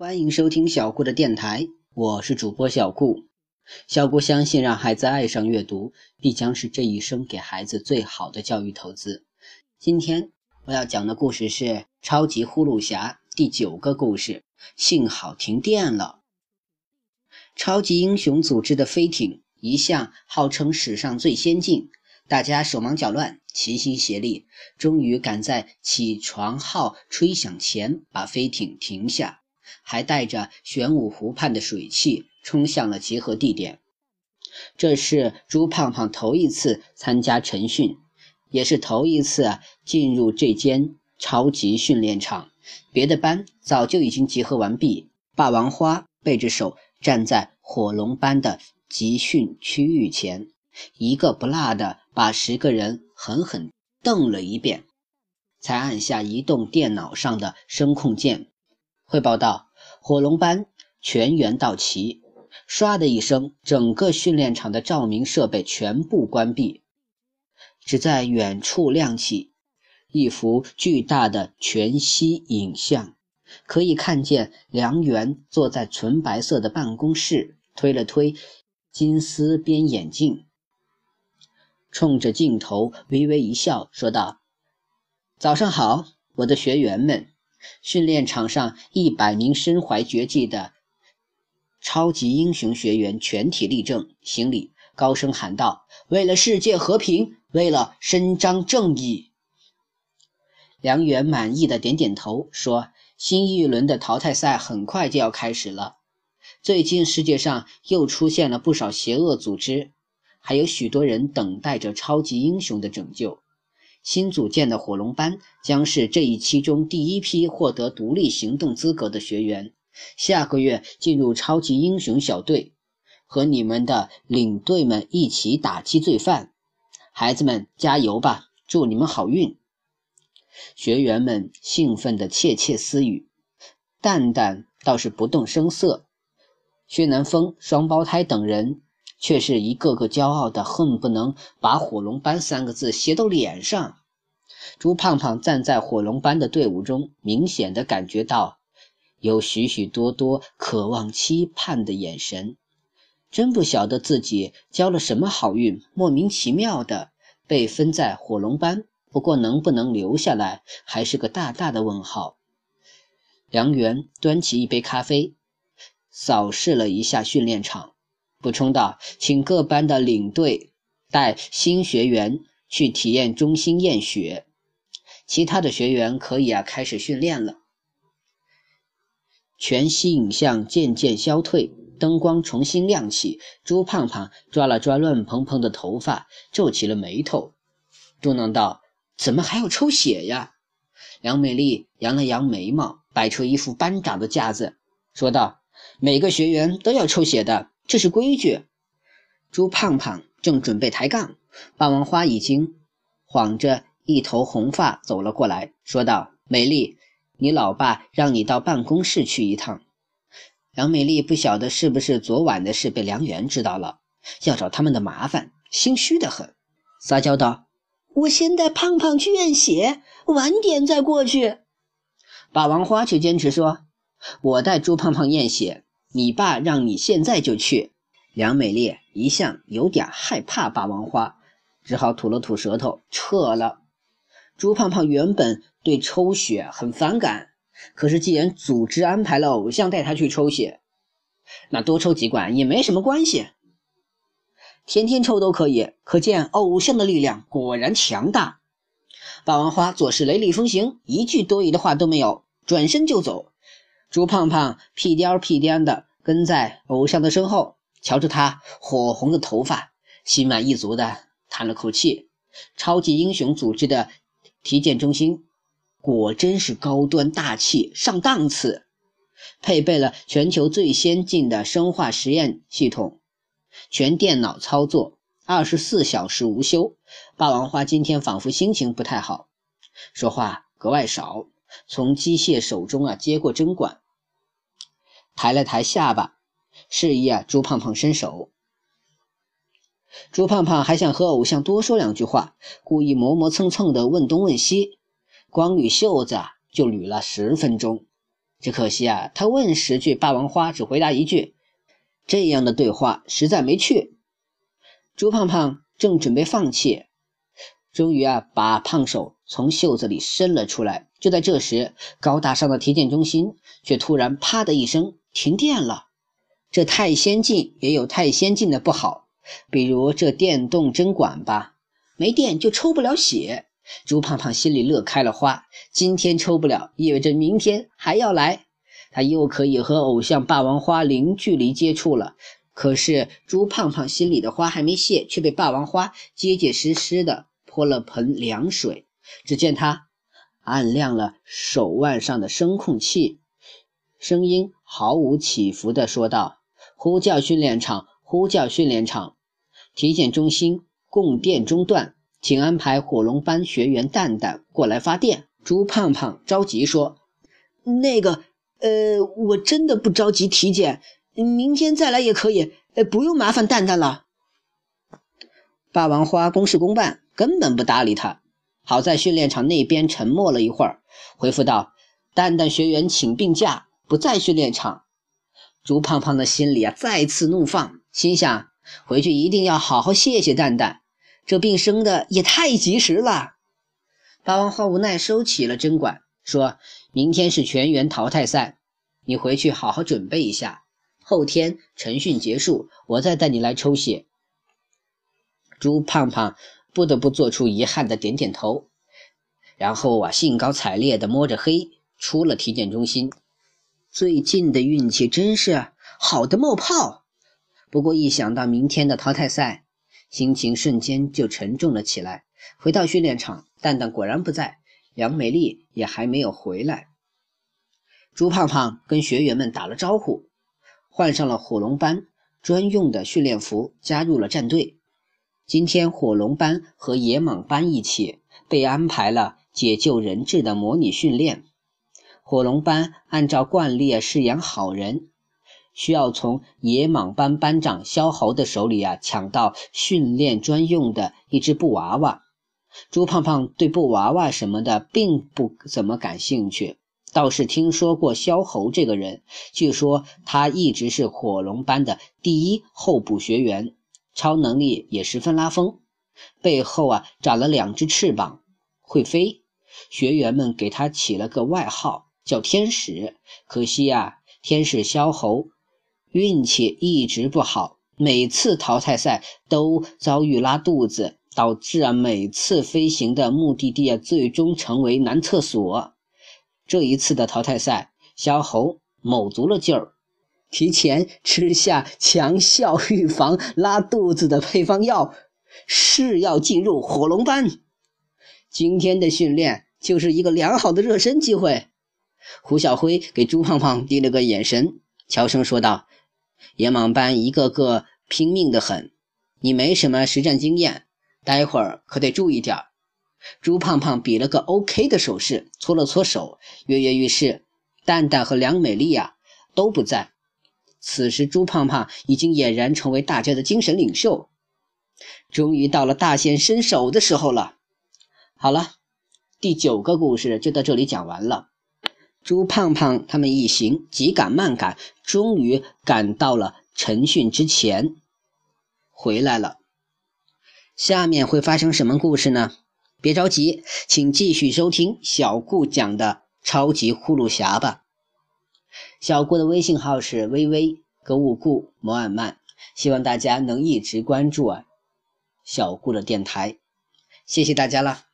欢迎收听小顾的电台，我是主播小顾。小顾相信，让孩子爱上阅读，必将是这一生给孩子最好的教育投资。今天我要讲的故事是《超级呼噜侠》第九个故事。幸好停电了。超级英雄组织的飞艇一向号称史上最先进，大家手忙脚乱，齐心协力，终于赶在起床号吹响前把飞艇停下。还带着玄武湖畔的水汽冲向了集合地点。这是朱胖胖头一次参加晨训，也是头一次进入这间超级训练场。别的班早就已经集合完毕。霸王花背着手站在火龙班的集训区域前，一个不落的把十个人狠狠瞪了一遍，才按下移动电脑上的声控键，汇报道。火龙班全员到齐，唰的一声，整个训练场的照明设备全部关闭，只在远处亮起一幅巨大的全息影像。可以看见梁元坐在纯白色的办公室，推了推金丝边眼镜，冲着镜头微微一笑，说道：“早上好，我的学员们。”训练场上，一百名身怀绝技的超级英雄学员全体立正，行礼，高声喊道：“为了世界和平，为了伸张正义。”梁元满意的点点头，说：“新一轮的淘汰赛很快就要开始了。最近世界上又出现了不少邪恶组织，还有许多人等待着超级英雄的拯救。”新组建的火龙班将是这一期中第一批获得独立行动资格的学员，下个月进入超级英雄小队，和你们的领队们一起打击罪犯。孩子们加油吧，祝你们好运！学员们兴奋地窃窃私语，蛋蛋倒是不动声色，薛南风、双胞胎等人。却是一个个骄傲的，恨不能把“火龙班”三个字写到脸上。朱胖胖站在火龙班的队伍中，明显的感觉到有许许多多渴望、期盼的眼神。真不晓得自己交了什么好运，莫名其妙的被分在火龙班。不过能不能留下来，还是个大大的问号。梁元端起一杯咖啡，扫视了一下训练场。补充道：“请各班的领队带新学员去体验中心验血，其他的学员可以啊开始训练了。”全息影像渐渐消退，灯光重新亮起。朱胖胖抓了抓乱蓬蓬的头发，皱起了眉头，嘟囔道：“怎么还要抽血呀？”梁美丽扬了扬眉毛，摆出一副班长的架子，说道：“每个学员都要抽血的。”这是规矩。朱胖胖正准备抬杠，霸王花已经晃着一头红发走了过来，说道：“美丽，你老爸让你到办公室去一趟。”梁美丽不晓得是不是昨晚的事被梁元知道了，要找他们的麻烦，心虚的很，撒娇道：“我先带胖胖去验血，晚点再过去。”霸王花却坚持说：“我带朱胖胖验血。”你爸让你现在就去。梁美丽一向有点害怕霸王花，只好吐了吐舌头撤了。朱胖胖原本对抽血很反感，可是既然组织安排了偶像带他去抽血，那多抽几管也没什么关系，天天抽都可以。可见偶像的力量果然强大。霸王花做事雷厉风行，一句多余的话都没有，转身就走。朱胖胖屁颠屁颠的跟在偶像的身后，瞧着他火红的头发，心满意足的叹了口气。超级英雄组织的体检中心果真是高端大气上档次，配备了全球最先进的生化实验系统，全电脑操作，二十四小时无休。霸王花今天仿佛心情不太好，说话格外少。从机械手中啊接过针管，抬了抬下巴，示意啊朱胖胖伸手。朱胖胖还想和偶像多说两句话，故意磨磨蹭蹭的问东问西，光捋袖子就捋了十分钟。只可惜啊，他问十句，霸王花只回答一句。这样的对话实在没趣。朱胖胖正准备放弃，终于啊，把胖手从袖子里伸了出来。就在这时，高大上的体检中心却突然“啪”的一声停电了。这太先进也有太先进的不好，比如这电动针管吧，没电就抽不了血。朱胖胖心里乐开了花，今天抽不了，意味着明天还要来，他又可以和偶像霸王花零距离接触了。可是朱胖胖心里的花还没谢，却被霸王花结结实实的泼了盆凉水。只见他按亮了手腕上的声控器，声音毫无起伏的说道：“呼叫训练场，呼叫训练场，体检中心供电中断。”请安排火龙班学员蛋蛋过来发电。朱胖胖着急说：“那个，呃，我真的不着急体检，明天再来也可以，呃，不用麻烦蛋蛋了。”霸王花公事公办，根本不搭理他。好在训练场那边沉默了一会儿，回复道：“蛋蛋学员请病假，不在训练场。”朱胖胖的心里啊再次怒放，心想：回去一定要好好谢谢蛋蛋。这病生的也太及时了，霸王花无奈收起了针管，说：“明天是全员淘汰赛，你回去好好准备一下。后天晨训结束，我再带你来抽血。”朱胖胖不得不做出遗憾的点点头，然后啊，兴高采烈地摸着黑出了体检中心。最近的运气真是好的冒泡，不过一想到明天的淘汰赛，心情瞬间就沉重了起来。回到训练场，蛋蛋果然不在，杨美丽也还没有回来。朱胖胖跟学员们打了招呼，换上了火龙班专用的训练服，加入了战队。今天火龙班和野蟒班一起被安排了解救人质的模拟训练。火龙班按照惯例饰演好人。需要从野蟒班班长萧侯的手里啊抢到训练专用的一只布娃娃。朱胖胖对布娃娃什么的并不怎么感兴趣，倒是听说过萧侯这个人。据说他一直是火龙班的第一候补学员，超能力也十分拉风，背后啊长了两只翅膀，会飞。学员们给他起了个外号叫天使。可惜啊，天使萧侯。运气一直不好，每次淘汰赛都遭遇拉肚子，导致啊每次飞行的目的地啊最终成为男厕所。这一次的淘汰赛，小猴卯足了劲儿，提前吃下强效预防拉肚子的配方药，誓要进入火龙班。今天的训练就是一个良好的热身机会。胡小辉给朱胖胖递了个眼神，悄声说道。野蟒班一个个拼命的很，你没什么实战经验，待会儿可得注意点儿朱胖胖比了个 OK 的手势，搓了搓手，跃跃欲试。蛋蛋和梁美丽呀都不在。此时，朱胖胖已经俨然成为大家的精神领袖。终于到了大显身手的时候了。好了，第九个故事就到这里讲完了。朱胖胖他们一行急赶慢赶，终于赶到了晨训之前，回来了。下面会发生什么故事呢？别着急，请继续收听小顾讲的《超级呼噜侠》吧。小顾的微信号是微微格物顾摩尔曼，希望大家能一直关注啊小顾的电台，谢谢大家了。